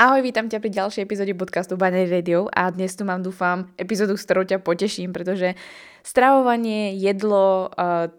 Ahoj, vítam ťa pri ďalšej epizóde podcastu Binary Radio a dnes tu mám, dúfam, epizódu, s ktorou ťa poteším, pretože stravovanie, jedlo,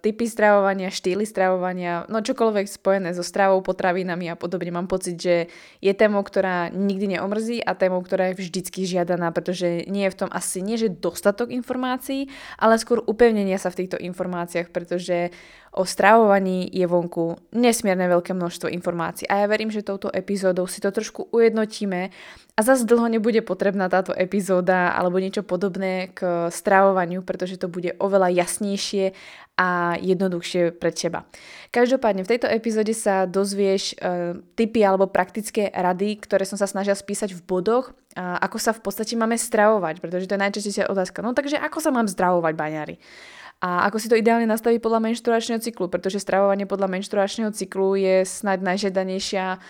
typy stravovania, štýly stravovania, no čokoľvek spojené so stravou, potravinami a podobne, mám pocit, že je témou, ktorá nikdy neomrzí a témou, ktorá je vždycky žiadaná, pretože nie je v tom asi nie, že dostatok informácií, ale skôr upevnenia sa v týchto informáciách, pretože o stravovaní je vonku nesmierne veľké množstvo informácií a ja verím, že touto epizódou si to trošku ujednotíme a zase dlho nebude potrebná táto epizóda alebo niečo podobné k stravovaniu, pretože to bude oveľa jasnejšie a jednoduchšie pre teba. Každopádne v tejto epizóde sa dozvieš e, tipy alebo praktické rady, ktoré som sa snažila spísať v bodoch, a ako sa v podstate máme stravovať, pretože to je najčastejšia otázka. No takže ako sa mám zdravovať, baňári? A ako si to ideálne nastaví podľa menštruačného cyklu, pretože stravovanie podľa menštruačného cyklu je snáď najžiadanejšia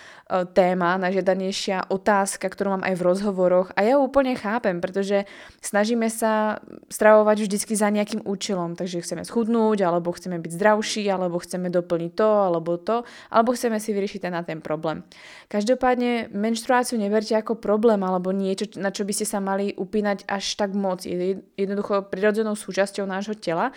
téma, najžiadanejšia otázka, ktorú mám aj v rozhovoroch a ja ju úplne chápem, pretože snažíme sa stravovať vždycky za nejakým účelom, takže chceme schudnúť, alebo chceme byť zdravší, alebo chceme doplniť to, alebo to, alebo chceme si vyriešiť ten na ten problém. Každopádne menštruáciu neberte ako problém alebo niečo, na čo by ste sa mali upínať až tak moc. Je jednoducho prirodzenou súčasťou nášho tela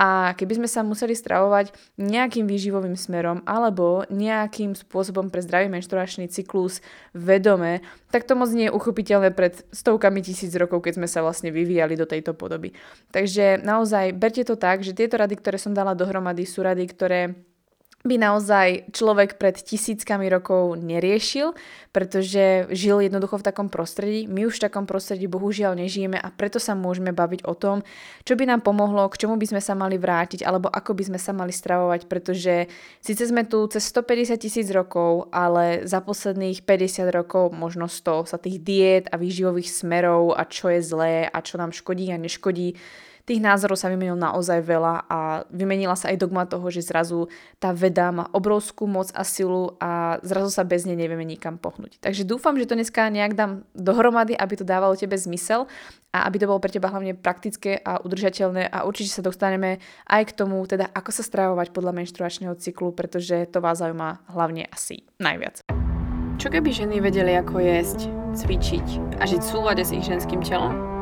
a keby sme sa museli stravovať nejakým výživovým smerom alebo nejakým spôsobom pre zdravý menštruačný cyklus vedome, tak to moc nie je uchopiteľné pred stovkami tisíc rokov, keď sme sa vlastne vyvíjali do tejto podoby. Takže naozaj berte to tak, že tieto rady, ktoré som dala dohromady, sú rady, ktoré by naozaj človek pred tisíckami rokov neriešil, pretože žil jednoducho v takom prostredí. My už v takom prostredí bohužiaľ nežijeme a preto sa môžeme baviť o tom, čo by nám pomohlo, k čomu by sme sa mali vrátiť alebo ako by sme sa mali stravovať, pretože síce sme tu cez 150 tisíc rokov, ale za posledných 50 rokov, možno 100, sa tých diét a výživových smerov a čo je zlé a čo nám škodí a neškodí, tých názorov sa vymenilo naozaj veľa a vymenila sa aj dogma toho, že zrazu tá veda má obrovskú moc a silu a zrazu sa bez nej nevieme nikam pohnúť. Takže dúfam, že to dneska nejak dám dohromady, aby to dávalo tebe zmysel a aby to bolo pre teba hlavne praktické a udržateľné a určite sa dostaneme aj k tomu, teda ako sa stravovať podľa menštruačného cyklu, pretože to vás zaujíma hlavne asi najviac. Čo keby ženy vedeli, ako jesť, cvičiť a žiť v súlade s ich ženským telom?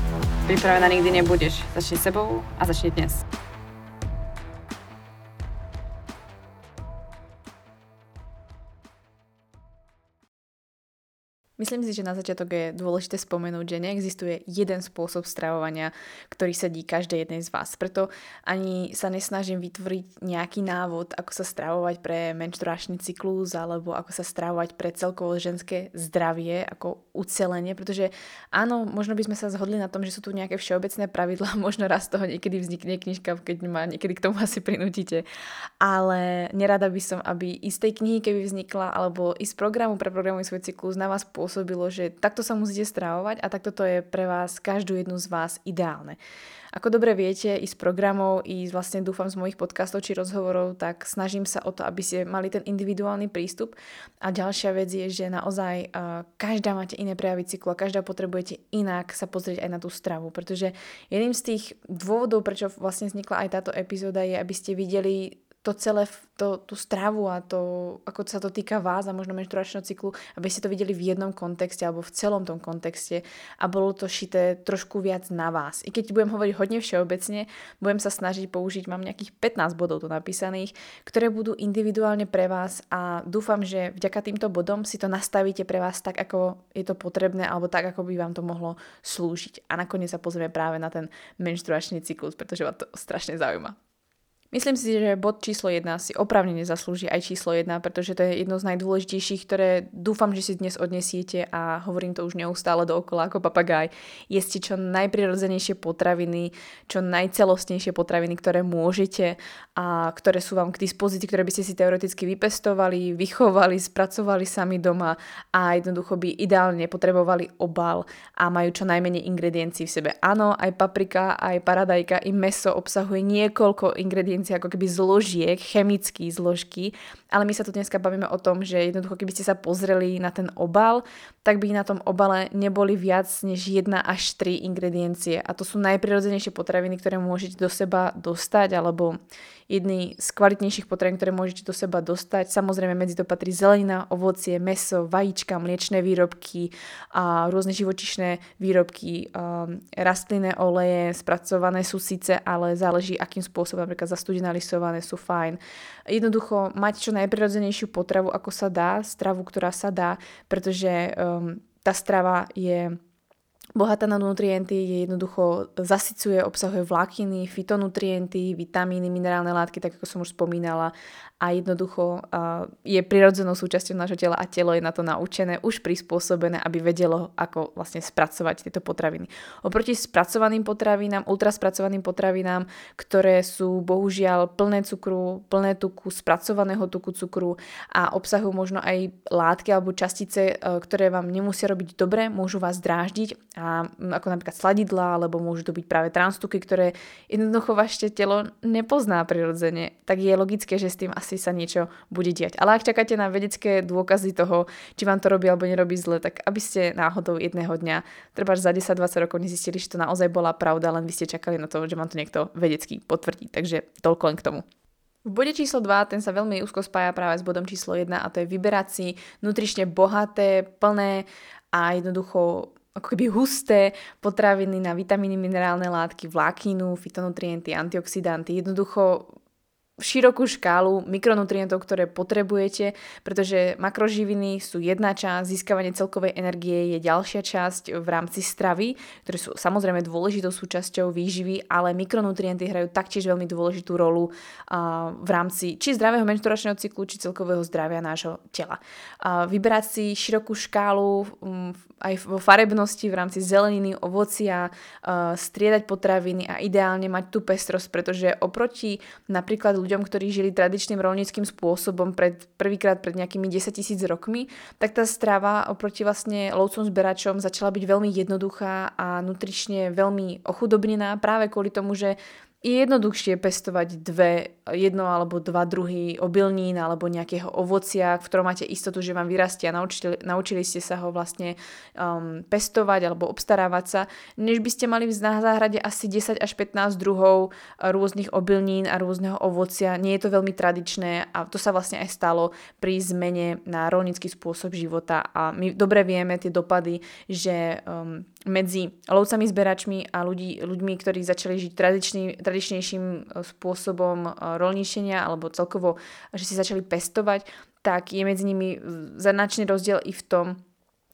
Pripravená nikdy nebudeš. Začni sebou a začni dnes. Myslím si, že na začiatok je dôležité spomenúť, že neexistuje jeden spôsob stravovania, ktorý sedí každej jednej z vás. Preto ani sa nesnažím vytvoriť nejaký návod, ako sa stravovať pre menštruačný cyklus alebo ako sa stravovať pre celkovo ženské zdravie, ako ucelenie, pretože áno, možno by sme sa zhodli na tom, že sú tu nejaké všeobecné pravidlá, možno raz toho niekedy vznikne knižka, keď ma niekedy k tomu asi prinútite. Ale nerada by som, aby z tej knihy, keby vznikla, alebo i z programu pre programuj svoj cyklus na vás pôsobila pôsobilo, že takto sa musíte stravovať a takto to je pre vás, každú jednu z vás ideálne. Ako dobre viete, i z programov, i vlastne dúfam z mojich podcastov či rozhovorov, tak snažím sa o to, aby ste mali ten individuálny prístup. A ďalšia vec je, že naozaj uh, každá máte iné prejavy cyklu každá potrebujete inak sa pozrieť aj na tú stravu, pretože jedným z tých dôvodov, prečo vlastne vznikla aj táto epizóda, je, aby ste videli to celé, to, tú stravu a to, ako sa to týka vás a možno menštruačného cyklu, aby ste to videli v jednom kontexte alebo v celom tom kontexte a bolo to šité trošku viac na vás. I keď budem hovoriť hodne všeobecne, budem sa snažiť použiť, mám nejakých 15 bodov tu napísaných, ktoré budú individuálne pre vás a dúfam, že vďaka týmto bodom si to nastavíte pre vás tak, ako je to potrebné alebo tak, ako by vám to mohlo slúžiť. A nakoniec sa pozrieme práve na ten menštruačný cyklus, pretože ma to strašne zaujíma. Myslím si, že bod číslo 1 si opravne nezaslúži aj číslo 1, pretože to je jedno z najdôležitejších, ktoré dúfam, že si dnes odnesiete a hovorím to už neustále dookola ako papagaj. Jeste čo najprirodzenejšie potraviny, čo najcelostnejšie potraviny, ktoré môžete a ktoré sú vám k dispozícii, ktoré by ste si teoreticky vypestovali, vychovali, spracovali sami doma a jednoducho by ideálne potrebovali obal a majú čo najmenej ingrediencií v sebe. Áno, aj paprika, aj paradajka, i meso obsahuje niekoľko ingrediencií ingrediencií, ako keby zložiek, chemický zložky, ale my sa tu dneska bavíme o tom, že jednoducho keby ste sa pozreli na ten obal, tak by na tom obale neboli viac než 1 až 3 ingrediencie a to sú najprirodzenejšie potraviny, ktoré môžete do seba dostať alebo jedný z kvalitnejších potravín, ktoré môžete do seba dostať. Samozrejme medzi to patrí zelenina, ovocie, meso, vajíčka, mliečné výrobky a rôzne živočišné výrobky, um, rastlinné oleje, spracované sú síce, ale záleží akým spôsobom, napríklad zastudené lisované sú fajn. Jednoducho mať čo najprirodzenejšiu potravu, ako sa dá, stravu, ktorá sa dá, pretože um, tá strava je bohatá na nutrienty, je jednoducho zasycuje, obsahuje vlákniny, fitonutrienty, vitamíny, minerálne látky, tak ako som už spomínala a jednoducho je prirodzenou súčasťou nášho tela a telo je na to naučené, už prispôsobené, aby vedelo, ako vlastne spracovať tieto potraviny. Oproti spracovaným potravinám, ultraspracovaným potravinám, ktoré sú bohužiaľ plné cukru, plné tuku, spracovaného tuku cukru a obsahujú možno aj látky alebo častice, uh, ktoré vám nemusia robiť dobre, môžu vás dráždiť, a, ako napríklad sladidla, alebo môžu to byť práve transtuky, ktoré jednoducho vaše telo nepozná prirodzene, tak je logické, že s tým asi sa niečo bude diať. Ale ak čakáte na vedecké dôkazy toho, či vám to robí alebo nerobí zle, tak aby ste náhodou jedného dňa, treba za 10-20 rokov nezistili, že to naozaj bola pravda, len vy ste čakali na to, že vám to niekto vedecky potvrdí. Takže toľko len k tomu. V bode číslo 2 ten sa veľmi úzko spája práve s bodom číslo 1 a to je vyberať si nutrične bohaté, plné a jednoducho ako keby husté potraviny na vitamíny, minerálne látky, vlákinu, fitonutrienty, antioxidanty. Jednoducho širokú škálu mikronutrientov, ktoré potrebujete, pretože makroživiny sú jedna časť, získavanie celkovej energie je ďalšia časť v rámci stravy, ktoré sú samozrejme dôležitou súčasťou výživy, ale mikronutrienty hrajú taktiež veľmi dôležitú rolu v rámci či zdravého menšturačného cyklu, či celkového zdravia nášho tela. Vybrať si širokú škálu aj vo farebnosti v rámci zeleniny, ovocia, striedať potraviny a ideálne mať tú pestrosť, pretože oproti napríklad ľuďom, ktorí žili tradičným rolníckým spôsobom pred, prvýkrát pred nejakými 10 tisíc rokmi, tak tá strava oproti vlastne lovcom zberačom začala byť veľmi jednoduchá a nutrične veľmi ochudobnená práve kvôli tomu, že je jednoduchšie pestovať dve, jedno alebo dva druhy obilnín alebo nejakého ovocia, v ktorom máte istotu, že vám vyrastia naučili, naučili ste sa ho vlastne um, pestovať alebo obstarávať sa, než by ste mali na záhrade asi 10 až 15 druhov rôznych obilnín a rôzneho ovocia. Nie je to veľmi tradičné a to sa vlastne aj stalo pri zmene na rolnícky spôsob života a my dobre vieme tie dopady, že um, medzi lovcami, zberačmi a ľudí, ľuďmi, ktorí začali žiť tradičný, tradičnejším e, spôsobom e, rolníčenia alebo celkovo, že si začali pestovať, tak je medzi nimi značný rozdiel i v tom,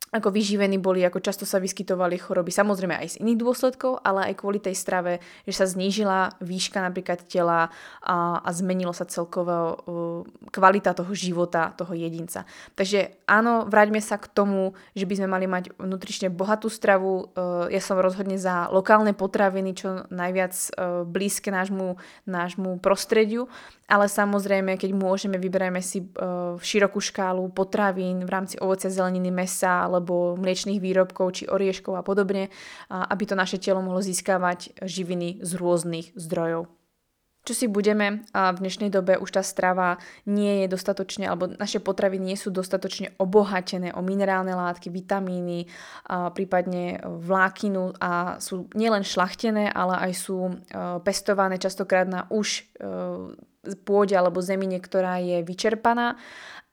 ako vyživení boli, ako často sa vyskytovali choroby, samozrejme aj z iných dôsledkov, ale aj kvôli tej strave, že sa znížila výška napríklad tela a, a zmenilo sa celkovo uh, kvalita toho života toho jedinca. Takže áno, vráťme sa k tomu, že by sme mali mať nutrične bohatú stravu. Uh, ja som rozhodne za lokálne potraviny, čo najviac uh, blízke nášmu, nášmu prostrediu, ale samozrejme, keď môžeme, vyberajme si uh, širokú škálu potravín v rámci ovocia, zeleniny, mesa alebo mliečných výrobkov či orieškov a podobne, aby to naše telo mohlo získavať živiny z rôznych zdrojov. Čo si budeme, v dnešnej dobe už tá strava nie je dostatočne, alebo naše potraviny nie sú dostatočne obohatené o minerálne látky, vitamíny, prípadne vlákinu a sú nielen šlachtené, ale aj sú uh, pestované častokrát na už uh, pôde alebo zemine, ktorá je vyčerpaná.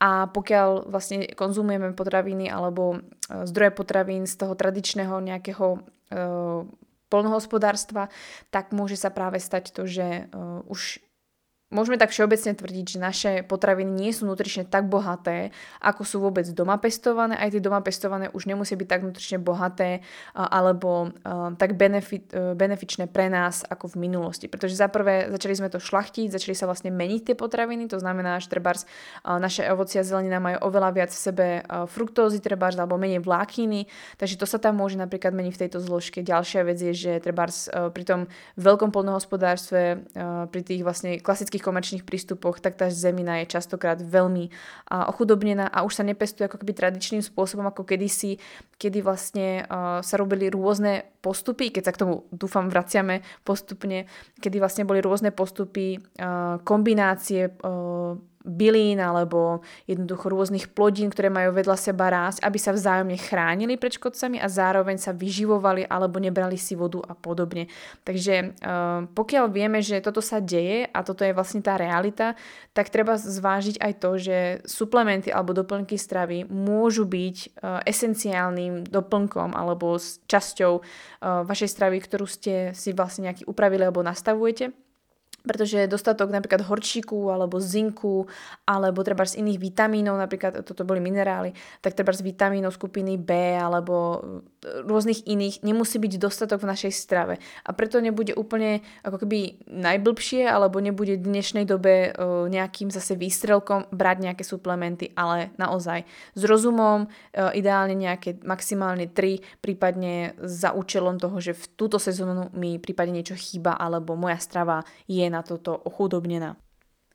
A pokiaľ vlastne konzumujeme potraviny alebo e, zdroje potravín z toho tradičného nejakého uh, polnohospodárstva, tak môže sa práve stať to, že uh, už môžeme tak všeobecne tvrdiť, že naše potraviny nie sú nutrične tak bohaté, ako sú vôbec doma pestované. Aj tie doma pestované už nemusia byť tak nutrične bohaté alebo tak benefit, e, benefičné pre nás ako v minulosti. Pretože za prvé začali sme to šlachtiť, začali sa vlastne meniť tie potraviny, to znamená, že trebárs naše ovocia a zelenina majú oveľa viac v sebe fruktózy trebárs alebo menej vlákiny, takže to sa tam môže napríklad meniť v tejto zložke. Ďalšia vec je, že trebárs pri tom veľkom polnohospodárstve, pri tých vlastne klasických komerčných prístupoch, tak tá zemina je častokrát veľmi ochudobnená a už sa nepestuje ako keby tradičným spôsobom ako kedysi, kedy vlastne sa robili rôzne postupy, keď sa k tomu dúfam vraciame postupne, kedy vlastne boli rôzne postupy, kombinácie bylín alebo jednoducho rôznych plodín, ktoré majú vedľa seba rásť, aby sa vzájomne chránili pred škodcami a zároveň sa vyživovali alebo nebrali si vodu a podobne. Takže uh, pokiaľ vieme, že toto sa deje a toto je vlastne tá realita, tak treba zvážiť aj to, že suplementy alebo doplnky stravy môžu byť uh, esenciálnym doplnkom alebo časťou uh, vašej stravy, ktorú ste si vlastne nejaký upravili alebo nastavujete pretože dostatok napríklad horčíku alebo zinku alebo treba z iných vitamínov, napríklad toto boli minerály, tak treba z vitamínov skupiny B alebo rôznych iných nemusí byť dostatok v našej strave. A preto nebude úplne ako keby najblbšie alebo nebude v dnešnej dobe e, nejakým zase výstrelkom brať nejaké suplementy, ale naozaj s rozumom, e, ideálne nejaké maximálne 3, prípadne za účelom toho, že v túto sezónu mi prípadne niečo chýba alebo moja strava je na toto ochudobnená.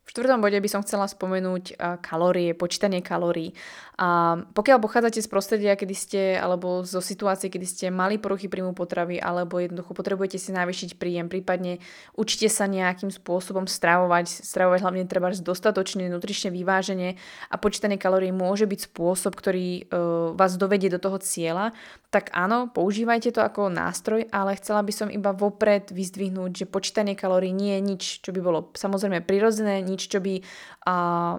V štvrtom bode by som chcela spomenúť kalórie, počítanie kalórií. A pokiaľ pochádzate z prostredia, kedy ste, alebo zo situácie, kedy ste mali poruchy príjmu potravy, alebo jednoducho potrebujete si navýšiť príjem, prípadne učite sa nejakým spôsobom stravovať, stravovať hlavne treba dostatočne, nutrične vyváženie a počítanie kalórií môže byť spôsob, ktorý uh, vás dovedie do toho cieľa, tak áno, používajte to ako nástroj, ale chcela by som iba vopred vyzdvihnúť, že počítanie kalórií nie je nič, čo by bolo samozrejme prirodzené, nič, čo by a,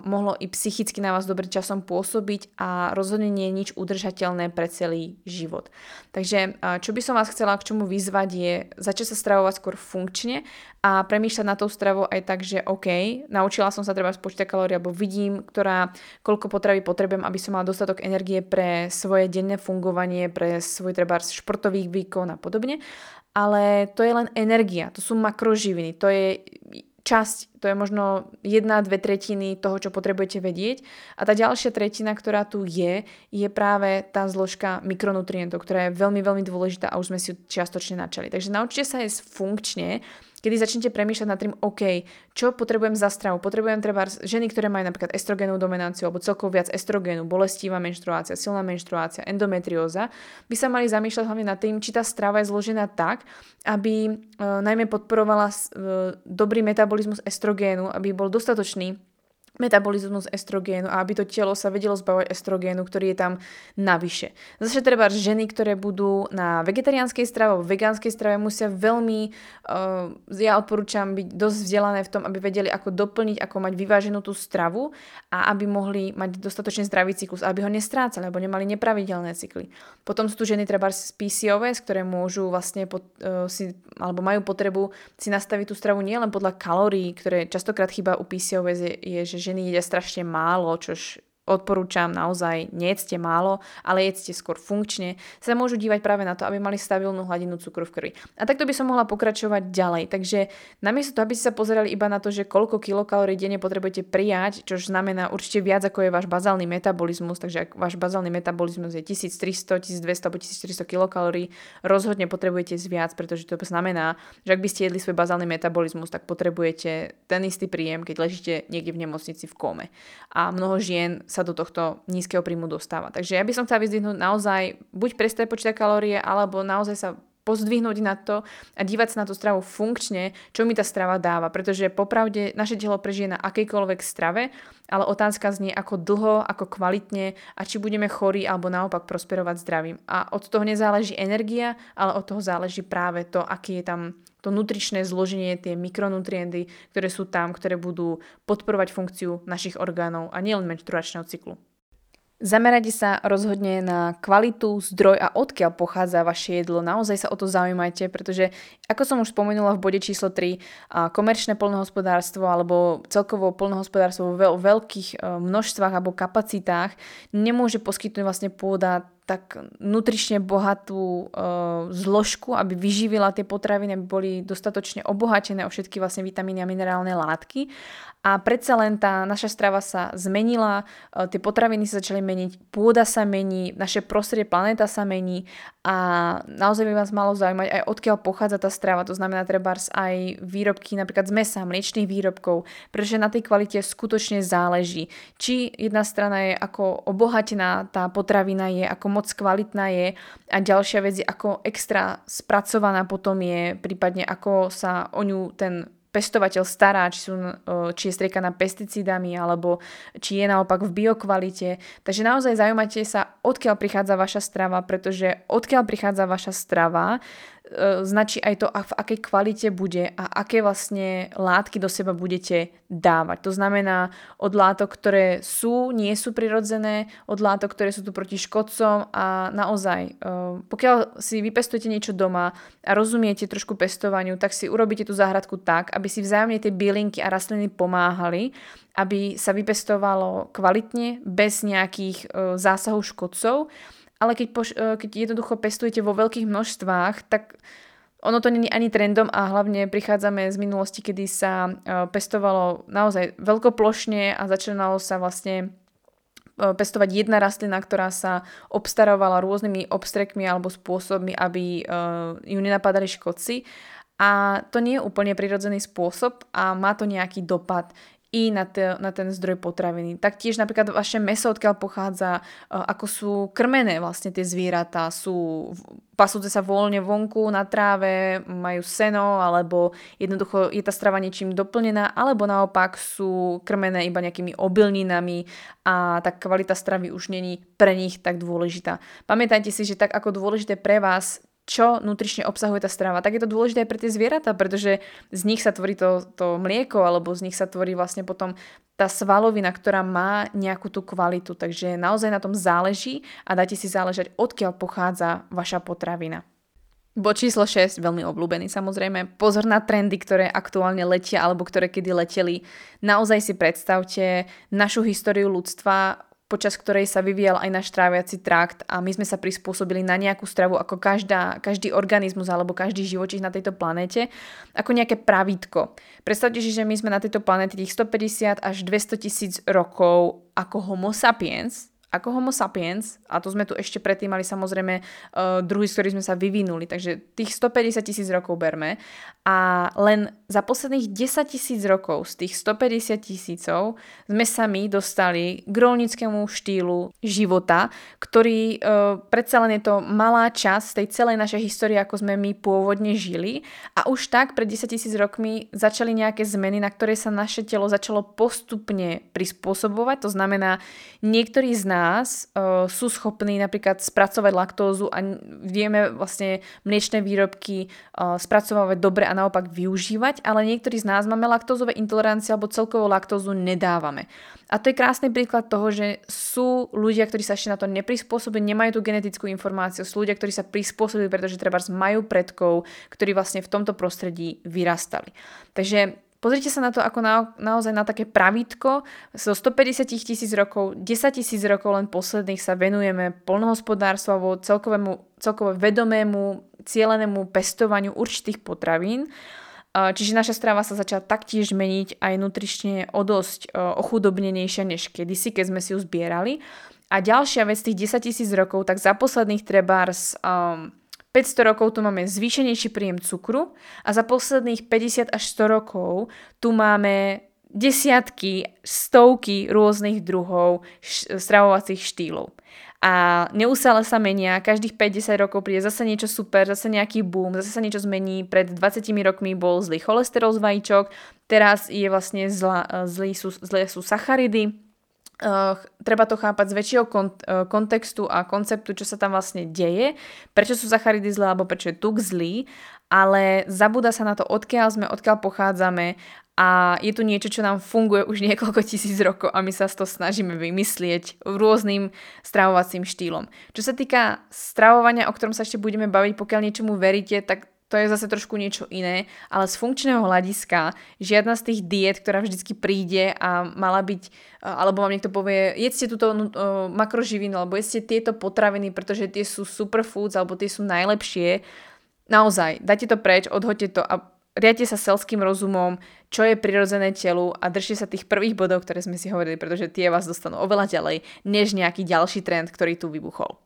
mohlo i psychicky na vás dobre časom pôsobiť a rozhodne nie je nič udržateľné pre celý život. Takže a, čo by som vás chcela k čomu vyzvať je začať sa stravovať skôr funkčne a premýšľať na tou stravou aj tak, že OK, naučila som sa treba spočítať kalórie, alebo vidím, ktorá, koľko potravy potrebujem, aby som mala dostatok energie pre svoje denné fungovanie, pre svoj treba športový výkon a podobne ale to je len energia, to sú makroživiny, to je časť, to je možno jedna, dve tretiny toho, čo potrebujete vedieť. A tá ďalšia tretina, ktorá tu je, je práve tá zložka mikronutrientov, ktorá je veľmi, veľmi dôležitá a už sme si ju čiastočne načali. Takže naučte sa jesť funkčne, kedy začnete premýšľať nad tým, OK, čo potrebujem za stravu? Potrebujem treba ženy, ktoré majú napríklad estrogénnu dominanciu alebo celkovo viac estrogénu, bolestivá menštruácia, silná menštruácia, endometrióza, by sa mali zamýšľať hlavne nad tým, či tá strava je zložená tak, aby e, najmä podporovala e, dobrý metabolizmus estrogénu, aby bol dostatočný metabolizmus estrogénu a aby to telo sa vedelo zbavovať estrogénu, ktorý je tam navyše. Zase treba ženy, ktoré budú na vegetariánskej strave alebo vegánskej strave, musia veľmi, uh, ja odporúčam byť dosť vzdelané v tom, aby vedeli, ako doplniť, ako mať vyváženú tú stravu a aby mohli mať dostatočne zdravý cyklus, aby ho nestrácali, alebo nemali nepravidelné cykly. Potom sú tu ženy treba z PCOS, ktoré môžu vlastne pod, uh, si, alebo majú potrebu si nastaviť tú stravu nielen podľa kalórií, ktoré častokrát chýba u PCOS je, je že ženy jedia strašne málo, čož odporúčam naozaj nejedzte málo, ale jedzte skôr funkčne, sa môžu dívať práve na to, aby mali stabilnú hladinu cukru v krvi. A takto by som mohla pokračovať ďalej. Takže namiesto toho, aby ste sa pozerali iba na to, že koľko kilokalórií denne potrebujete prijať, čo znamená určite viac ako je váš bazálny metabolizmus, takže ak váš bazálny metabolizmus je 1300, 1200 alebo 1400 kilokalórií, rozhodne potrebujete viac, pretože to znamená, že ak by ste jedli svoj bazálny metabolizmus, tak potrebujete ten istý príjem, keď ležíte niekde v nemocnici v kome. A mnoho žien sa sa do tohto nízkeho príjmu dostáva. Takže ja by som chcela vyzdvihnúť naozaj buď prestať počítať kalórie, alebo naozaj sa pozdvihnúť na to a dívať sa na tú stravu funkčne, čo mi tá strava dáva. Pretože popravde naše telo prežije na akejkoľvek strave, ale otázka znie ako dlho, ako kvalitne a či budeme chorí alebo naopak prosperovať zdravím. A od toho nezáleží energia, ale od toho záleží práve to, aký je tam to nutričné zloženie, tie mikronutrienty, ktoré sú tam, ktoré budú podporovať funkciu našich orgánov a nielen menštruačného cyklu. Zamerajte sa rozhodne na kvalitu, zdroj a odkiaľ pochádza vaše jedlo. Naozaj sa o to zaujímajte, pretože ako som už spomenula v bode číslo 3, komerčné polnohospodárstvo alebo celkovo polnohospodárstvo vo veľkých e, množstvách alebo kapacitách nemôže poskytnúť vlastne pôda tak nutrične bohatú e, zložku, aby vyživila tie potraviny, aby boli dostatočne obohatené o všetky vlastne vitamíny a minerálne látky. A predsa len tá naša strava sa zmenila, e, tie potraviny sa začali meniť, pôda sa mení, naše prostredie, planéta sa mení. A naozaj by vás malo zaujímať aj odkiaľ pochádza tá strava, to znamená treba aj výrobky napríklad z mesa, mliečných výrobkov, pretože na tej kvalite skutočne záleží. Či jedna strana je ako obohatená tá potravina je, ako moc kvalitná je. A ďalšia vec je ako extra spracovaná potom je, prípadne ako sa o ňu ten pestovateľ stará, či, sú, či je striekaná pesticídami, alebo či je naopak v biokvalite. Takže naozaj zaujímate sa, odkiaľ prichádza vaša strava, pretože odkiaľ prichádza vaša strava, E, značí aj to, v akej kvalite bude a aké vlastne látky do seba budete dávať. To znamená od látok, ktoré sú, nie sú prirodzené, od látok, ktoré sú tu proti škodcom a naozaj, e, pokiaľ si vypestujete niečo doma a rozumiete trošku pestovaniu, tak si urobíte tú záhradku tak, aby si vzájomne tie bylinky a rastliny pomáhali, aby sa vypestovalo kvalitne, bez nejakých e, zásahov škodcov ale keď, poš- e, keď jednoducho pestujete vo veľkých množstvách, tak ono to není ani trendom a hlavne prichádzame z minulosti, kedy sa e, pestovalo naozaj veľkoplošne a začínalo sa vlastne pestovať jedna rastlina, ktorá sa obstarovala rôznymi obstrekmi alebo spôsobmi, aby ju nenapadali škodci. A to nie je úplne prirodzený spôsob a má to nejaký dopad i na, te, na ten zdroj potraviny. Taktiež napríklad vaše meso, odkiaľ pochádza, e, ako sú krmené vlastne tie zvieratá, sú pasúce sa voľne vonku na tráve, majú seno, alebo jednoducho je tá strava niečím doplnená, alebo naopak sú krmené iba nejakými obilninami a tá kvalita stravy už není pre nich tak dôležitá. Pamätajte si, že tak ako dôležité pre vás čo nutrične obsahuje tá strava, tak je to dôležité aj pre tie zvieratá, pretože z nich sa tvorí to, to mlieko, alebo z nich sa tvorí vlastne potom tá svalovina, ktorá má nejakú tú kvalitu. Takže naozaj na tom záleží a dajte si záležať, odkiaľ pochádza vaša potravina. Bo číslo 6, veľmi obľúbený samozrejme. Pozor na trendy, ktoré aktuálne letia alebo ktoré kedy leteli. Naozaj si predstavte našu históriu ľudstva počas ktorej sa vyvíjal aj náš tráviaci trakt a my sme sa prispôsobili na nejakú stravu ako každá, každý organizmus alebo každý živočích na tejto planéte, ako nejaké pravítko. Predstavte si, že my sme na tejto planéte tých 150 až 200 tisíc rokov ako homo sapiens, ako homo sapiens, a to sme tu ešte predtým mali samozrejme uh, druhý, z ktorých sme sa vyvinuli, takže tých 150 tisíc rokov berme. A len za posledných 10 tisíc rokov z tých 150 tisícov sme sa my dostali k rolnickému štýlu života, ktorý uh, predsa len je to malá časť tej celej našej histórie, ako sme my pôvodne žili. A už tak pred 10 tisíc rokmi začali nejaké zmeny, na ktoré sa naše telo začalo postupne prispôsobovať, to znamená niektorí z nás nás uh, sú schopní napríklad spracovať laktózu a vieme vlastne mliečne výrobky uh, spracovávať dobre a naopak využívať, ale niektorí z nás máme laktózové intolerancie alebo celkovo laktózu nedávame. A to je krásny príklad toho, že sú ľudia, ktorí sa ešte na to neprispôsobili, nemajú tú genetickú informáciu, sú ľudia, ktorí sa prispôsobili, pretože treba majú predkov, ktorí vlastne v tomto prostredí vyrastali. Takže Pozrite sa na to ako na, naozaj na také pravítko. So 150 tisíc rokov, 10 tisíc rokov len posledných sa venujeme polnohospodárstvu alebo celkovému, celkové vedomému, cielenému pestovaniu určitých potravín. Čiže naša strava sa začala taktiež meniť aj nutrične o dosť ochudobnenejšia než kedysi, keď sme si ju zbierali. A ďalšia vec tých 10 tisíc rokov, tak za posledných trebárs um, 500 rokov tu máme zvýšenejší príjem cukru a za posledných 50 až 100 rokov tu máme desiatky, stovky rôznych druhov stravovacích štýlov. A neustále sa menia, každých 50 rokov príde zase niečo super, zase nejaký boom, zase sa niečo zmení. Pred 20 rokmi bol zlý cholesterol z vajíčok, teraz je vlastne zlá, zlý sú, zlé sú sacharidy, Uh, treba to chápať z väčšieho kont- uh, kontextu a konceptu, čo sa tam vlastne deje, prečo sú sacharidy zlé alebo prečo je tuk zlý, ale zabúda sa na to, odkiaľ sme, odkiaľ pochádzame. A je tu niečo, čo nám funguje už niekoľko tisíc rokov a my sa to snažíme vymyslieť rôznym stravovacím štýlom. Čo sa týka stravovania, o ktorom sa ešte budeme baviť, pokiaľ niečomu veríte, tak to je zase trošku niečo iné, ale z funkčného hľadiska žiadna z tých diet, ktorá vždycky príde a mala byť, alebo vám niekto povie, jedzte túto uh, makroživinu, alebo jedzte tieto potraviny, pretože tie sú superfoods, alebo tie sú najlepšie. Naozaj, dajte to preč, odhoďte to a riadte sa selským rozumom, čo je prirodzené telu a držte sa tých prvých bodov, ktoré sme si hovorili, pretože tie vás dostanú oveľa ďalej, než nejaký ďalší trend, ktorý tu vybuchol.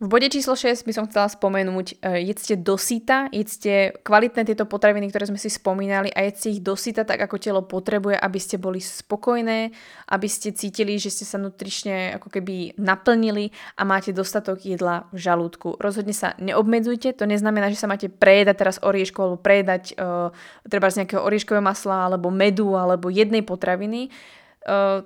V bode číslo 6 by som chcela spomenúť, uh, jedzte dosýta, jedzte kvalitné tieto potraviny, ktoré sme si spomínali a jedzte ich dosýta tak, ako telo potrebuje, aby ste boli spokojné, aby ste cítili, že ste sa nutrične ako keby naplnili a máte dostatok jedla v žalúdku. Rozhodne sa neobmedzujte, to neznamená, že sa máte prejedať teraz orieško alebo prejedať uh, treba z nejakého orieškového masla alebo medu alebo jednej potraviny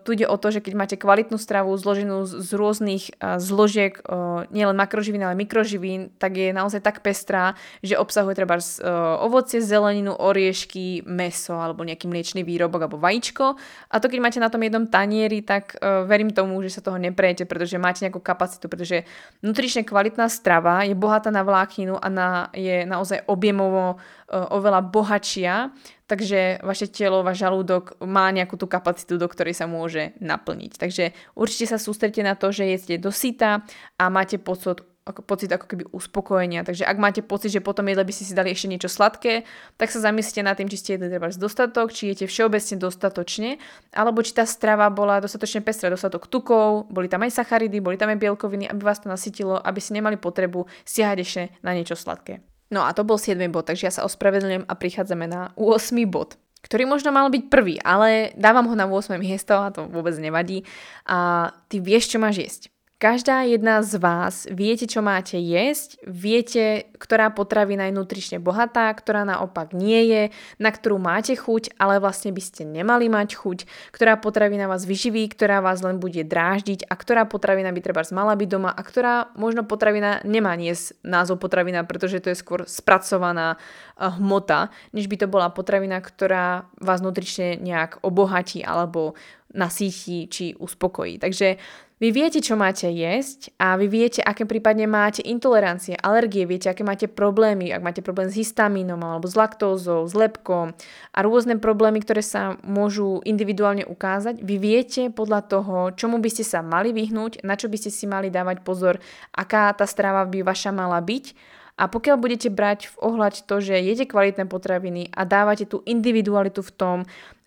Tu ide o to, že keď máte kvalitnú stravu zloženú z, z rôznych uh, zložiek, uh, nielen makroživín, ale mikroživín, tak je naozaj tak pestrá, že obsahuje treba uh, ovocie, zeleninu, oriešky, meso alebo nejaký mliečný výrobok alebo vajíčko. A to keď máte na tom jednom tanieri, tak uh, verím tomu, že sa toho neprejete, pretože máte nejakú kapacitu, pretože nutrične kvalitná strava je bohatá na vlákninu a na, je naozaj objemovo uh, oveľa bohatšia takže vaše telo, váš žalúdok má nejakú tú kapacitu, do ktorej sa môže naplniť. Takže určite sa sústredte na to, že jeste dosyta a máte pocit, ako, pocit ako keby uspokojenia. Takže ak máte pocit, že potom jedle by ste si dali ešte niečo sladké, tak sa zamyslite nad tým, či ste jedli treba dostatok, či jete všeobecne dostatočne, alebo či tá strava bola dostatočne pestrá, dostatok tukov, boli tam aj sacharidy, boli tam aj bielkoviny, aby vás to nasytilo, aby ste nemali potrebu siahať ešte na niečo sladké. No a to bol 7. bod, takže ja sa ospravedlňujem a prichádzame na 8. bod ktorý možno mal byť prvý, ale dávam ho na 8. miesto a to vôbec nevadí. A ty vieš, čo máš jesť. Každá jedna z vás viete, čo máte jesť, viete, ktorá potravina je nutrične bohatá, ktorá naopak nie je, na ktorú máte chuť, ale vlastne by ste nemali mať chuť, ktorá potravina vás vyživí, ktorá vás len bude dráždiť a ktorá potravina by treba mala byť doma a ktorá možno potravina nemá niesť názov potravina, pretože to je skôr spracovaná eh, hmota, než by to bola potravina, ktorá vás nutrične nejak obohatí alebo nasýti či uspokojí. Takže vy viete, čo máte jesť a vy viete, aké prípadne máte intolerancie, alergie, viete, aké máte problémy, ak máte problém s histamínom alebo s laktózou, s lepkom a rôzne problémy, ktoré sa môžu individuálne ukázať. Vy viete podľa toho, čomu by ste sa mali vyhnúť, na čo by ste si mali dávať pozor, aká tá strava by vaša mala byť. A pokiaľ budete brať v ohľad to, že jete kvalitné potraviny a dávate tú individualitu v tom,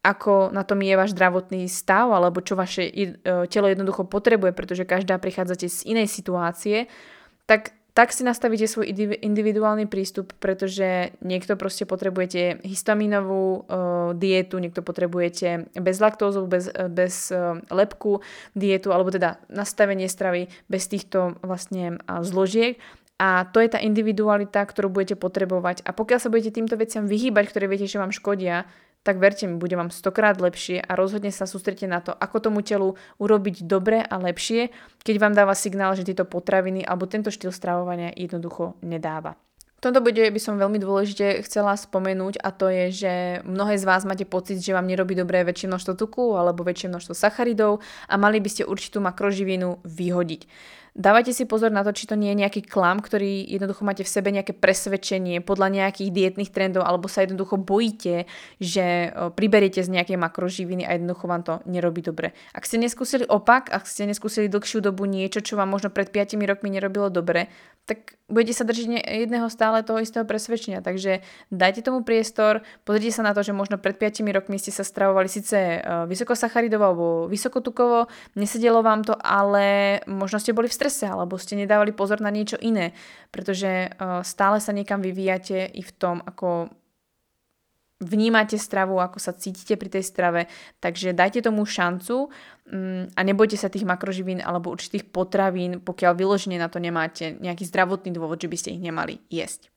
ako na tom je váš zdravotný stav alebo čo vaše e, telo jednoducho potrebuje, pretože každá prichádzate z inej situácie, tak tak si nastavíte svoj individuálny prístup, pretože niekto proste potrebujete histaminovú uh, dietu, niekto potrebujete bez laktózu, bez, bez uh, lepku dietu, alebo teda nastavenie stravy bez týchto vlastne uh, zložiek. A to je tá individualita, ktorú budete potrebovať. A pokiaľ sa budete týmto veciam vyhýbať, ktoré viete, že vám škodia, tak verte mi, bude vám stokrát lepšie a rozhodne sa sústrete na to, ako tomu telu urobiť dobre a lepšie, keď vám dáva signál, že tieto potraviny alebo tento štýl stravovania jednoducho nedáva. V tomto bode by som veľmi dôležite chcela spomenúť a to je, že mnohé z vás máte pocit, že vám nerobí dobré väčšie množstvo tuku alebo väčšie množstvo sacharidov a mali by ste určitú makroživinu vyhodiť. Dávajte si pozor na to, či to nie je nejaký klam, ktorý jednoducho máte v sebe nejaké presvedčenie podľa nejakých dietných trendov, alebo sa jednoducho bojíte, že priberiete z nejakej makroživiny a jednoducho vám to nerobí dobre. Ak ste neskúsili opak, ak ste neskúsili dlhšiu dobu niečo, čo vám možno pred 5 rokmi nerobilo dobre, tak budete sa držiť jedného stále toho istého presvedčenia. Takže dajte tomu priestor, pozrite sa na to, že možno pred 5 rokmi ste sa stravovali síce vysokosacharidovo alebo vysokotukovo, nesedelo vám to, ale možno ste boli v strese strese alebo ste nedávali pozor na niečo iné, pretože uh, stále sa niekam vyvíjate i v tom, ako vnímate stravu, ako sa cítite pri tej strave, takže dajte tomu šancu um, a nebojte sa tých makroživín alebo určitých potravín, pokiaľ vyložene na to nemáte nejaký zdravotný dôvod, že by ste ich nemali jesť.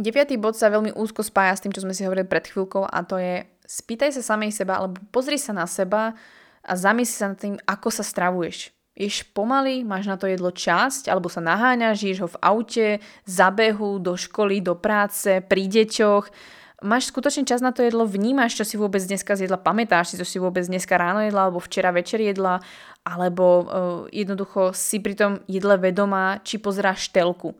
Deviatý bod sa veľmi úzko spája s tým, čo sme si hovorili pred chvíľkou a to je spýtaj sa samej seba alebo pozri sa na seba, a zamysli sa nad tým, ako sa stravuješ. Ješ pomaly, máš na to jedlo časť, alebo sa naháňaš, ješ ho v aute, zabehu, do školy, do práce, pri deťoch. Máš skutočne čas na to jedlo, vnímaš, čo si vôbec dneska z jedla, pamätáš si, čo si vôbec dneska ráno jedla, alebo včera večer jedla, alebo uh, jednoducho si pri tom jedle vedomá, či pozeráš telku.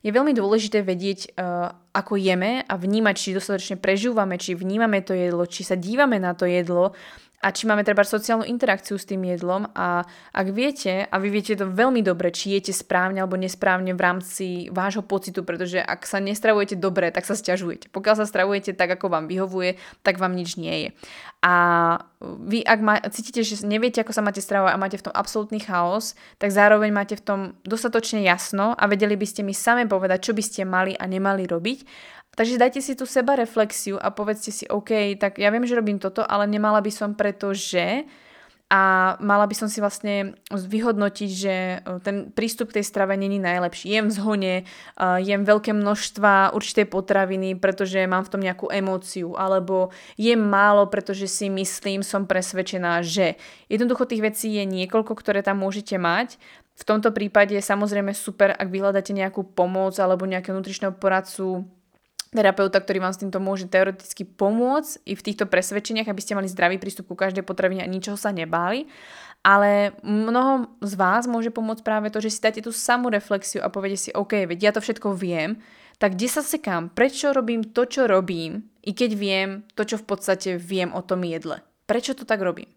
Je veľmi dôležité vedieť, uh, ako jeme a vnímať, či dostatočne prežúvame, či vnímame to jedlo, či sa dívame na to jedlo a či máme treba sociálnu interakciu s tým jedlom a ak viete, a vy viete to veľmi dobre, či jete správne alebo nesprávne v rámci vášho pocitu, pretože ak sa nestravujete dobre, tak sa stiažujete. Pokiaľ sa stravujete tak, ako vám vyhovuje, tak vám nič nie je. A vy, ak ma, cítite, že neviete, ako sa máte stravovať a máte v tom absolútny chaos, tak zároveň máte v tom dostatočne jasno a vedeli by ste mi same povedať, čo by ste mali a nemali robiť Takže dajte si tú seba reflexiu a povedzte si, OK, tak ja viem, že robím toto, ale nemala by som preto, že a mala by som si vlastne vyhodnotiť, že e, ten prístup k tej strave není najlepší. Jem v zhone, e, jem veľké množstva určitej potraviny, pretože mám v tom nejakú emóciu, alebo jem málo, pretože si myslím, som presvedčená, že. Jednoducho tých vecí je niekoľko, ktoré tam môžete mať. V tomto prípade je samozrejme super, ak vyhľadáte nejakú pomoc alebo nejakého nutričného poradcu, terapeuta, ktorý vám s týmto môže teoreticky pomôcť i v týchto presvedčeniach, aby ste mali zdravý prístup ku každej potravine a ničoho sa nebáli. Ale mnoho z vás môže pomôcť práve to, že si dáte tú samú reflexiu a poviete si, OK, veď ja to všetko viem, tak kde sa sekám? Prečo robím to, čo robím, i keď viem to, čo v podstate viem o tom jedle? Prečo to tak robím?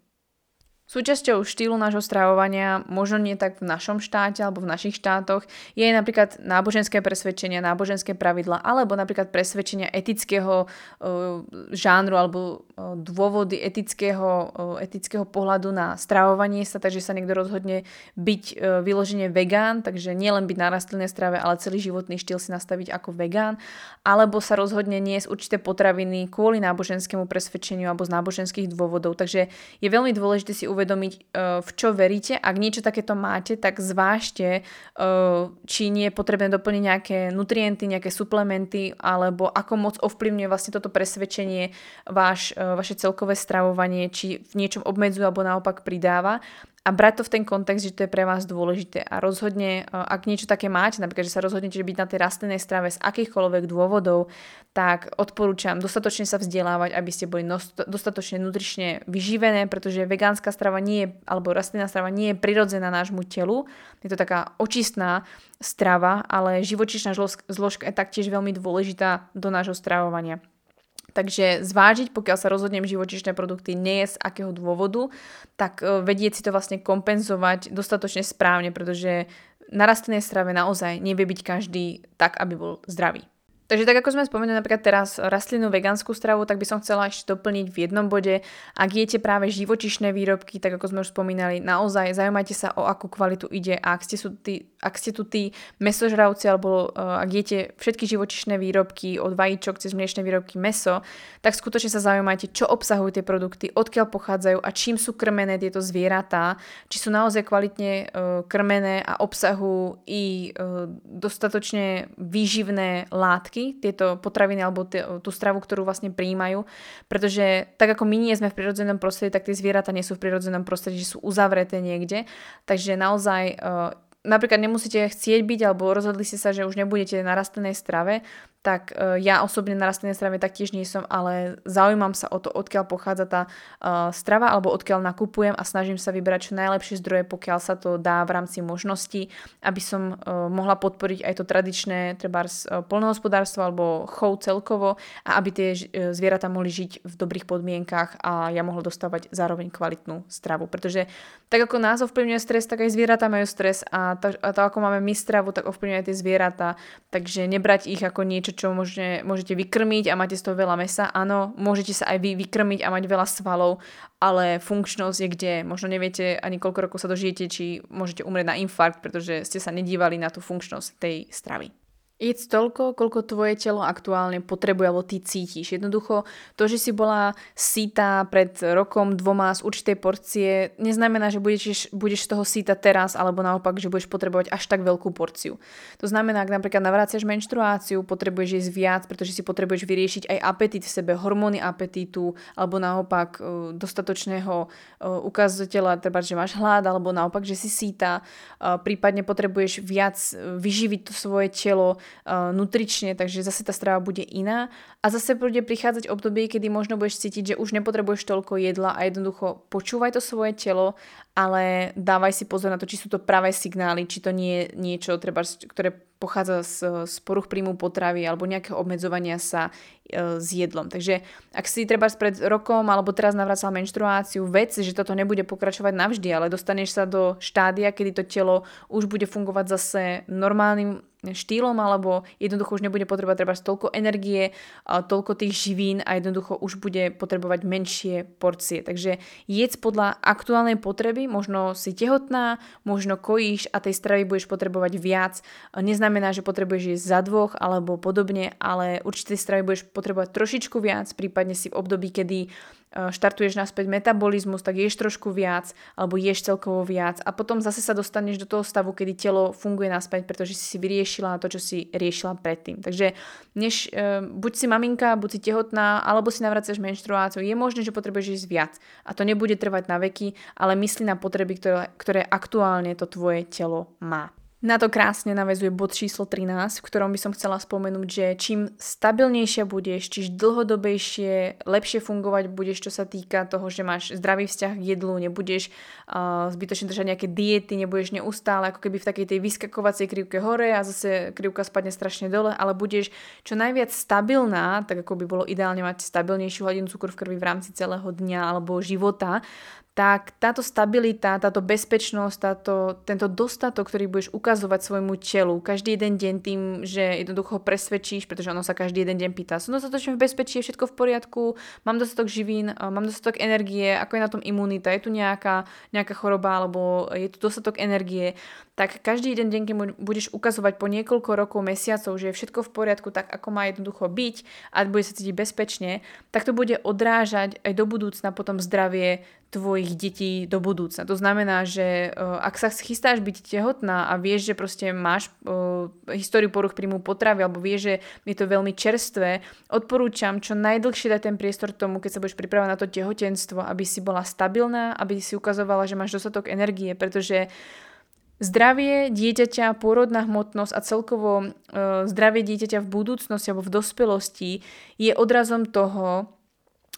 Súčasťou štýlu nášho stravovania, možno nie tak v našom štáte alebo v našich štátoch, je napríklad náboženské presvedčenia, náboženské pravidla alebo napríklad presvedčenia etického uh, žánru alebo uh, dôvody etického, uh, etického pohľadu na stravovanie sa, takže sa niekto rozhodne byť uh, vyložene vegán, takže nielen byť na rastlinnej strave, ale celý životný štýl si nastaviť ako vegán, alebo sa rozhodne z určité potraviny kvôli náboženskému presvedčeniu alebo z náboženských dôvodov. Takže je veľmi dôležité si uvedomiť, e, v čo veríte. Ak niečo takéto máte, tak zvážte, e, či nie je potrebné doplniť nejaké nutrienty, nejaké suplementy, alebo ako moc ovplyvňuje vlastne toto presvedčenie váš, e, vaše celkové stravovanie, či v niečom obmedzuje alebo naopak pridáva a brať to v ten kontext, že to je pre vás dôležité. A rozhodne, e, ak niečo také máte, napríklad, že sa rozhodnete byť na tej rastlinnej strave z akýchkoľvek dôvodov, tak odporúčam dostatočne sa vzdelávať, aby ste boli dostatočne nutrične vyživené, pretože vegánska strava nie je, alebo rastlinná strava nie je prirodzená nášmu telu. Je to taká očistná strava, ale živočišná zložka je taktiež veľmi dôležitá do nášho stravovania. Takže zvážiť, pokiaľ sa rozhodnem živočišné produkty nie z akého dôvodu, tak e, vedieť si to vlastne kompenzovať dostatočne správne, pretože na rastlinnej strave naozaj nevie byť každý tak, aby bol zdravý. Takže tak ako sme spomenuli napríklad teraz rastlinnú vegánsku stravu, tak by som chcela ešte doplniť v jednom bode. Ak jete práve živočišné výrobky, tak ako sme už spomínali, naozaj zaujímajte sa o akú kvalitu ide a ak ste, sú tí, ak ste tu tí mesožravci alebo uh, ak jete všetky živočišné výrobky od vajíčok cez mliečne výrobky meso, tak skutočne sa zaujímajte, čo obsahujú tie produkty, odkiaľ pochádzajú a čím sú krmené tieto zvieratá, či sú naozaj kvalitne uh, krmené a obsahujú i uh, dostatočne výživné látky látky, tieto potraviny alebo t- tú stravu, ktorú vlastne príjmajú, pretože tak ako my nie sme v prirodzenom prostredí, tak tie zvieratá nie sú v prirodzenom prostredí, že sú uzavreté niekde, takže naozaj uh, napríklad nemusíte chcieť byť alebo rozhodli ste sa, že už nebudete na rastlinnej strave, tak uh, ja osobne na rastlinnej strave taktiež nie som, ale zaujímam sa o to, odkiaľ pochádza tá uh, strava alebo odkiaľ nakupujem a snažím sa vybrať čo najlepšie zdroje, pokiaľ sa to dá v rámci možností, aby som uh, mohla podporiť aj to tradičné treba polnohospodárstvo alebo chov celkovo a aby tie zvieratá mohli žiť v dobrých podmienkach a ja mohla dostávať zároveň kvalitnú stravu. Pretože tak ako nás ovplyvňuje stres, tak aj zvieratá majú stres a to, a to ako máme my stravu, tak ovplyvňuje aj tie zvieratá. Takže nebrať ich ako niečo, čo môžete, môžete vykrmiť a máte z toho veľa mesa. Áno, môžete sa aj vy vykrmiť a mať veľa svalov, ale funkčnosť je kde. Možno neviete ani koľko rokov sa dožijete, či môžete umrieť na infarkt, pretože ste sa nedívali na tú funkčnosť tej stravy. Jedz toľko, koľko tvoje telo aktuálne potrebuje, alebo ty cítiš. Jednoducho, to, že si bola síta pred rokom, dvoma z určitej porcie, neznamená, že budeš, budeš z toho síta teraz, alebo naopak, že budeš potrebovať až tak veľkú porciu. To znamená, ak napríklad navráciaš menštruáciu, potrebuješ jesť viac, pretože si potrebuješ vyriešiť aj apetit v sebe, hormóny apetítu, alebo naopak e, dostatočného e, ukazateľa, treba, že máš hlad, alebo naopak, že si síta, e, prípadne potrebuješ viac vyživiť to svoje telo, nutrične, takže zase tá strava bude iná a zase bude prichádzať obdobie, kedy možno budeš cítiť, že už nepotrebuješ toľko jedla a jednoducho počúvaj to svoje telo, ale dávaj si pozor na to, či sú to pravé signály, či to nie je niečo, treba, ktoré pochádza z, z poruch príjmu potravy alebo nejakého obmedzovania sa e, s jedlom. Takže ak si treba pred rokom alebo teraz navracal menštruáciu, vec, že toto nebude pokračovať navždy, ale dostaneš sa do štádia, kedy to telo už bude fungovať zase normálnym štýlom alebo jednoducho už nebude potrebovať treba toľko energie, toľko tých živín a jednoducho už bude potrebovať menšie porcie. Takže jedz podľa aktuálnej potreby, možno si tehotná, možno kojíš a tej stravy budeš potrebovať viac. Neznamená, že potrebuješ jesť za dvoch alebo podobne, ale určite stravy budeš potrebovať trošičku viac, prípadne si v období, kedy štartuješ naspäť metabolizmus, tak ješ trošku viac alebo ješ celkovo viac a potom zase sa dostaneš do toho stavu, kedy telo funguje naspäť, pretože si si vyriešila to, čo si riešila predtým. Takže než, e, buď si maminka, buď si tehotná, alebo si navracaš menštruáciu, je možné, že potrebuješ jesť viac a to nebude trvať na veky, ale mysli na potreby, ktoré, ktoré aktuálne to tvoje telo má. Na to krásne navezuje bod číslo 13, v ktorom by som chcela spomenúť, že čím stabilnejšia budeš, čiž dlhodobejšie, lepšie fungovať budeš, čo sa týka toho, že máš zdravý vzťah k jedlu, nebudeš uh, zbytočne držať nejaké diety, nebudeš neustále ako keby v takej tej vyskakovacej krivke hore a zase krivka spadne strašne dole, ale budeš čo najviac stabilná, tak ako by bolo ideálne mať stabilnejšiu hladinu cukru v krvi v rámci celého dňa alebo života, tak táto stabilita, táto bezpečnosť, táto, tento dostatok, ktorý budeš ukazovať svojmu telu každý jeden deň tým, že jednoducho presvedčíš, pretože ono sa každý jeden deň pýta, som dostatočne v bezpečí, je všetko v poriadku, mám dostatok živín, mám dostatok energie, ako je na tom imunita, je tu nejaká, nejaká choroba alebo je tu dostatok energie, tak každý jeden deň, keď budeš ukazovať po niekoľko rokov, mesiacov, že je všetko v poriadku tak, ako má jednoducho byť a bude sa cítiť bezpečne, tak to bude odrážať aj do budúcna potom zdravie tvojich detí do budúcna. To znamená, že uh, ak sa chystáš byť tehotná a vieš, že proste máš uh, históriu poruch príjmu potravy alebo vieš, že je to veľmi čerstvé, odporúčam čo najdlhšie dať ten priestor tomu, keď sa budeš pripravať na to tehotenstvo, aby si bola stabilná, aby si ukazovala, že máš dostatok energie, pretože Zdravie dieťaťa, pôrodná hmotnosť a celkovo e, zdravie dieťaťa v budúcnosti alebo v dospelosti je odrazom toho,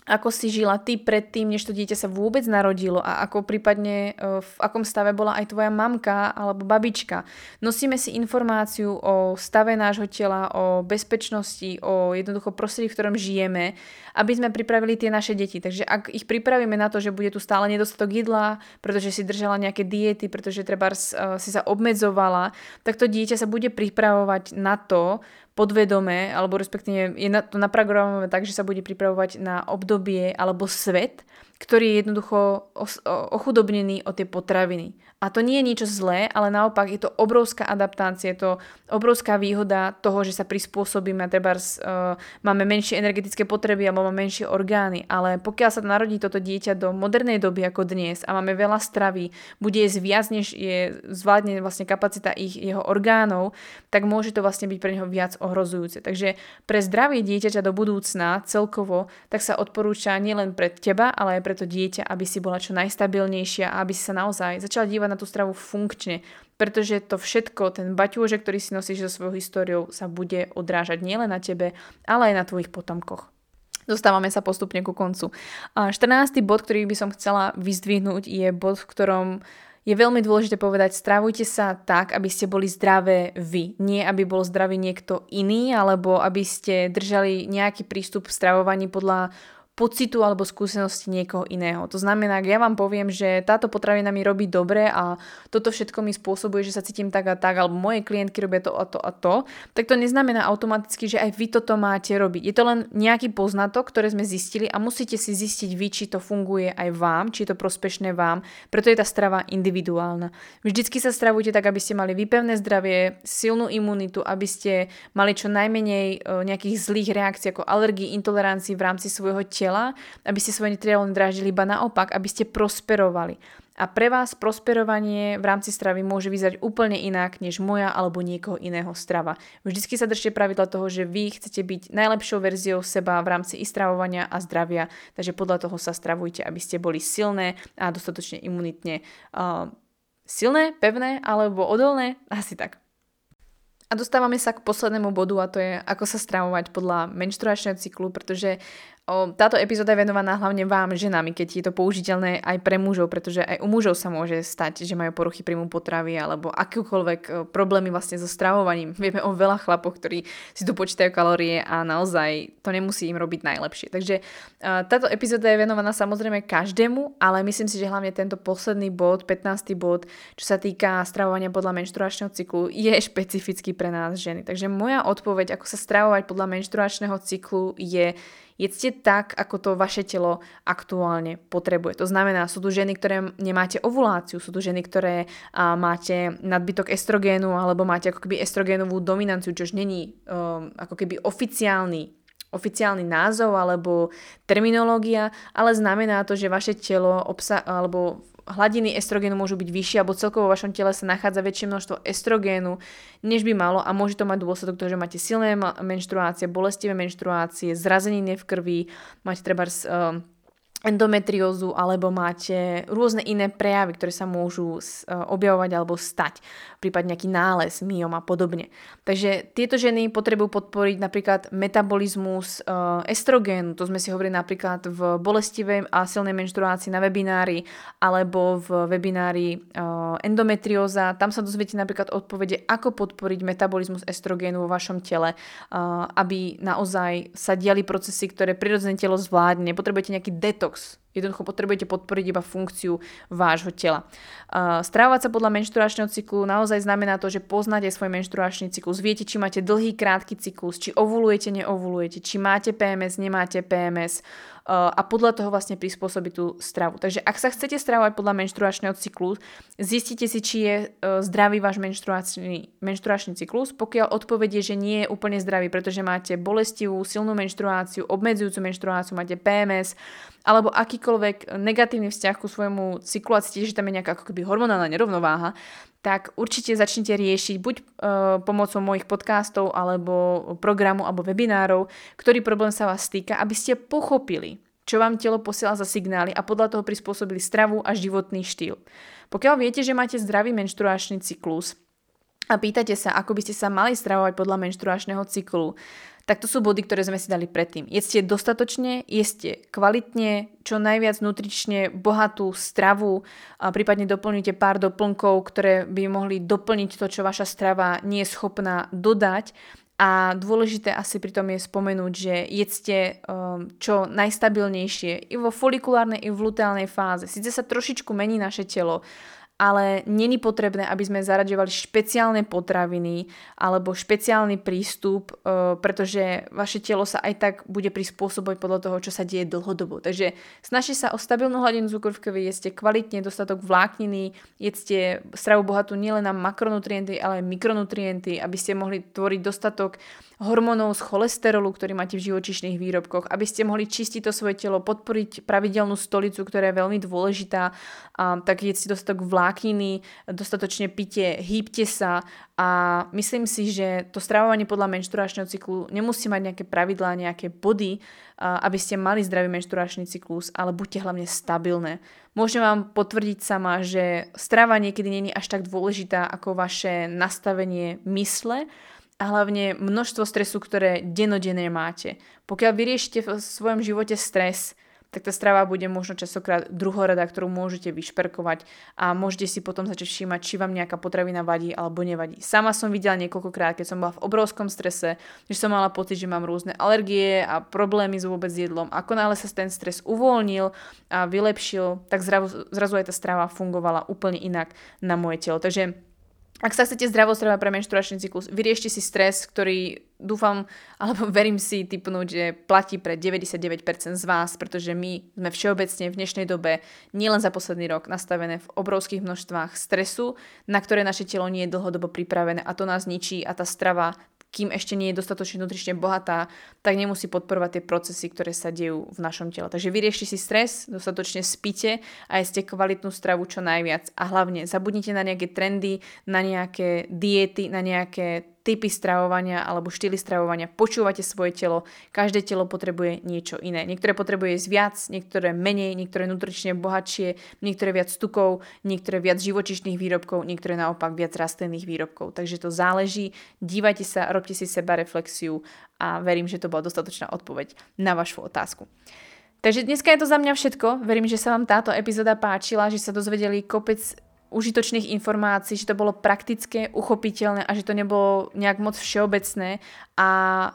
ako si žila ty predtým, než to dieťa sa vôbec narodilo a ako prípadne e, v akom stave bola aj tvoja mamka alebo babička. Nosíme si informáciu o stave nášho tela, o bezpečnosti, o jednoducho prostredí, v ktorom žijeme, aby sme pripravili tie naše deti. Takže ak ich pripravíme na to, že bude tu stále nedostatok jedla, pretože si držala nejaké diety, pretože treba e, si sa obmedzovala, tak to dieťa sa bude pripravovať na to, podvedome, alebo respektíve je na, to naprogramované tak, že sa bude pripravovať na obdobie alebo svet, ktorý je jednoducho ochudobnený o tie potraviny. A to nie je niečo zlé, ale naopak je to obrovská adaptácia, je to obrovská výhoda toho, že sa prispôsobíme, treba uh, máme menšie energetické potreby alebo máme menšie orgány, ale pokiaľ sa narodí toto dieťa do modernej doby ako dnes a máme veľa stravy, bude jesť viac, než je zvládne vlastne kapacita ich, jeho orgánov, tak môže to vlastne byť pre neho viac ohrozujúce. Takže pre zdravie dieťaťa do budúcna celkovo, tak sa odporúča nielen pre teba, ale aj pre to dieťa, aby si bola čo najstabilnejšia a aby si sa naozaj začala dívať na tú stravu funkčne, pretože to všetko, ten baťôžek, ktorý si nosíš so svojou históriou, sa bude odrážať nielen na tebe, ale aj na tvojich potomkoch. Dostávame sa postupne ku koncu. A 14. bod, ktorý by som chcela vyzdvihnúť, je bod, v ktorom je veľmi dôležité povedať, stravujte sa tak, aby ste boli zdravé vy. Nie, aby bol zdravý niekto iný, alebo aby ste držali nejaký prístup v stravovaní podľa pocitu alebo skúsenosti niekoho iného. To znamená, ak ja vám poviem, že táto potravina mi robí dobre a toto všetko mi spôsobuje, že sa cítim tak a tak, alebo moje klientky robia to a to a to, tak to neznamená automaticky, že aj vy toto máte robiť. Je to len nejaký poznatok, ktoré sme zistili a musíte si zistiť vy, či to funguje aj vám, či je to prospešné vám, preto je tá strava individuálna. Vždycky sa stravujte tak, aby ste mali vypevné zdravie, silnú imunitu, aby ste mali čo najmenej e, nejakých zlých reakcií ako alergii, intolerancií v rámci svojho tela tela, aby ste svoje trialóny dráždili, iba naopak, aby ste prosperovali. A pre vás prosperovanie v rámci stravy môže vyzerať úplne inak, než moja alebo niekoho iného strava. Vždycky sa držte pravidla toho, že vy chcete byť najlepšou verziou seba v rámci i stravovania a zdravia, takže podľa toho sa stravujte, aby ste boli silné a dostatočne imunitne uh, silné, pevné alebo odolné, asi tak. A dostávame sa k poslednému bodu a to je, ako sa stravovať podľa menštruačného cyklu, pretože táto epizóda je venovaná hlavne vám, ženami, keď je to použiteľné aj pre mužov, pretože aj u mužov sa môže stať, že majú poruchy príjmu potravy alebo akúkoľvek o, problémy vlastne so stravovaním. Vieme o veľa chlapoch, ktorí si tu počítajú kalórie a naozaj to nemusí im robiť najlepšie. Takže o, táto epizóda je venovaná samozrejme každému, ale myslím si, že hlavne tento posledný bod, 15. bod, čo sa týka stravovania podľa menštruačného cyklu, je špecifický pre nás ženy. Takže moja odpoveď, ako sa stravovať podľa menštruačného cyklu je Jedzte tak, ako to vaše telo aktuálne potrebuje. To znamená, sú tu ženy, ktoré nemáte ovuláciu, sú tu ženy, ktoré a, máte nadbytok estrogénu alebo máte ako keby estrogénovú dominanciu, čož není um, ako keby oficiálny oficiálny názov alebo terminológia, ale znamená to, že vaše telo obsa- alebo hladiny estrogénu môžu byť vyššie alebo celkovo vo vašom tele sa nachádza väčšie množstvo estrogénu, než by malo a môže to mať dôsledok toho, že máte silné menštruácie, bolestivé menštruácie, zrazeniny v krvi, máte treba uh, endometriózu alebo máte rôzne iné prejavy, ktoré sa môžu e, objavovať alebo stať, prípadne nejaký nález, myom a podobne. Takže tieto ženy potrebujú podporiť napríklad metabolizmus e, estrogénu, to sme si hovorili napríklad v bolestivej a silnej menštruácii na webinári alebo v webinári e, endometrióza. Tam sa dozviete napríklad odpovede, ako podporiť metabolizmus estrogénu vo vašom tele, aby naozaj sa diali procesy, ktoré prirodzené telo zvládne. Potrebujete nejaký detox. Jednoducho potrebujete podporiť iba funkciu vášho tela. Uh, stravovať sa podľa menštruačného cyklu naozaj znamená to, že poznáte svoj menštruačný cyklus. Viete, či máte dlhý, krátky cyklus, či ovulujete, neovulujete, či máte PMS, nemáte PMS a podľa toho vlastne prispôsobiť tú stravu. Takže ak sa chcete stravovať podľa menštruačného cyklu, zistite si, či je uh, zdravý váš menštruačný, menštruačný cyklus. Pokiaľ odpovedie, že nie je úplne zdravý, pretože máte bolestivú, silnú menštruáciu, obmedzujúcu menštruáciu, máte PMS, alebo akýkoľvek negatívny vzťah ku svojmu cyklu a cítite, že tam je nejaká ako keby hormonálna nerovnováha, tak určite začnite riešiť buď e, pomocou mojich podcastov, alebo programu, alebo webinárov, ktorý problém sa vás týka, aby ste pochopili, čo vám telo posiela za signály a podľa toho prispôsobili stravu a životný štýl. Pokiaľ viete, že máte zdravý menštruačný cyklus a pýtate sa, ako by ste sa mali stravovať podľa menštruačného cyklu, tak to sú body, ktoré sme si dali predtým. Jedzte dostatočne, jedzte kvalitne, čo najviac nutrične bohatú stravu, a prípadne doplňujte pár doplnkov, ktoré by mohli doplniť to, čo vaša strava nie je schopná dodať. A dôležité asi pritom je spomenúť, že jedzte um, čo najstabilnejšie i vo folikulárnej, i v luteálnej fáze. Sice sa trošičku mení naše telo, ale není potrebné, aby sme zaraďovali špeciálne potraviny alebo špeciálny prístup, e, pretože vaše telo sa aj tak bude prispôsobovať podľa toho, čo sa deje dlhodobo. Takže snažte sa o stabilnú hladinu cukru v krvi, jedzte kvalitne, dostatok vlákniny, jedzte stravu bohatú nielen na makronutrienty, ale aj mikronutrienty, aby ste mohli tvoriť dostatok hormónov z cholesterolu, ktorý máte v živočišných výrobkoch, aby ste mohli čistiť to svoje telo, podporiť pravidelnú stolicu, ktorá je veľmi dôležitá, a tak jedzte dostatok vlákniny, dostatočne pite, hýbte sa a myslím si, že to stravovanie podľa menštruačného cyklu nemusí mať nejaké pravidlá, nejaké body, aby ste mali zdravý menštruačný cyklus, ale buďte hlavne stabilné. Môžem vám potvrdiť sama, že strava niekedy není až tak dôležitá ako vaše nastavenie mysle, a hlavne množstvo stresu, ktoré denodenne máte. Pokiaľ vyriešite v svojom živote stres, tak tá strava bude možno častokrát druhorada, ktorú môžete vyšperkovať a môžete si potom začať všímať, či vám nejaká potravina vadí alebo nevadí. Sama som videla niekoľkokrát, keď som bola v obrovskom strese, že som mala pocit, že mám rôzne alergie a problémy s vôbec jedlom. Ako náhle sa ten stres uvoľnil a vylepšil, tak zrazu, zrazu aj tá strava fungovala úplne inak na moje telo. Takže ak sa chcete zdravo stravovať pre menštruačný cyklus, vyriešte si stres, ktorý dúfam, alebo verím si typnúť, že platí pre 99% z vás, pretože my sme všeobecne v dnešnej dobe, nielen za posledný rok, nastavené v obrovských množstvách stresu, na ktoré naše telo nie je dlhodobo pripravené a to nás ničí a tá strava kým ešte nie je dostatočne nutrične bohatá, tak nemusí podporovať tie procesy, ktoré sa dejú v našom tele. Takže vyriešte si stres, dostatočne spite a jeste kvalitnú stravu čo najviac. A hlavne zabudnite na nejaké trendy, na nejaké diety, na nejaké typy stravovania alebo štýly stravovania, počúvate svoje telo, každé telo potrebuje niečo iné. Niektoré potrebuje jesť viac, niektoré menej, niektoré nutrične bohatšie, niektoré viac tukov, niektoré viac živočišných výrobkov, niektoré naopak viac rastlinných výrobkov. Takže to záleží, dívajte sa, robte si seba reflexiu a verím, že to bola dostatočná odpoveď na vašu otázku. Takže dneska je to za mňa všetko. Verím, že sa vám táto epizóda páčila, že sa dozvedeli kopec užitočných informácií, že to bolo praktické, uchopiteľné a že to nebolo nejak moc všeobecné a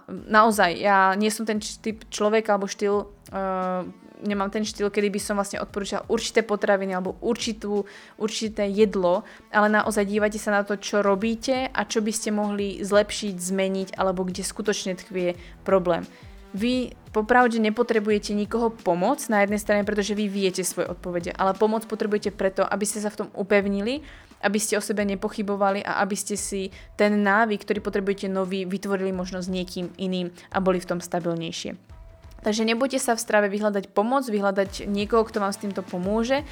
naozaj, ja nie som ten typ človek alebo štýl, uh, nemám ten štýl, kedy by som vlastne odporúčal určité potraviny alebo určitú, určité jedlo, ale naozaj dívajte sa na to, čo robíte a čo by ste mohli zlepšiť, zmeniť alebo kde skutočne tkvie problém. Vy popravde nepotrebujete nikoho pomoc na jednej strane, pretože vy viete svoje odpovede, ale pomoc potrebujete preto, aby ste sa v tom upevnili, aby ste o sebe nepochybovali a aby ste si ten návyk, ktorý potrebujete nový, vytvorili možno s niekým iným a boli v tom stabilnejšie. Takže nebojte sa v strave vyhľadať pomoc, vyhľadať niekoho, kto vám s týmto pomôže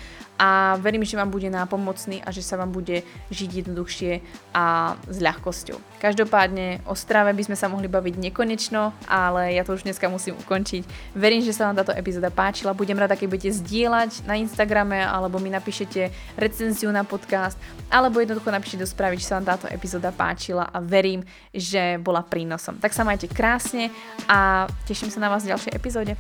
a verím, že vám bude nápomocný a že sa vám bude žiť jednoduchšie a s ľahkosťou. Každopádne o strave by sme sa mohli baviť nekonečno, ale ja to už dneska musím ukončiť. Verím, že sa vám táto epizóda páčila. Budem rada, keď budete zdieľať na Instagrame alebo mi napíšete recenziu na podcast alebo jednoducho napíšte do správy, či sa vám táto epizóda páčila a verím, že bola prínosom. Tak sa majte krásne a teším sa na vás v ďalšej epizóde.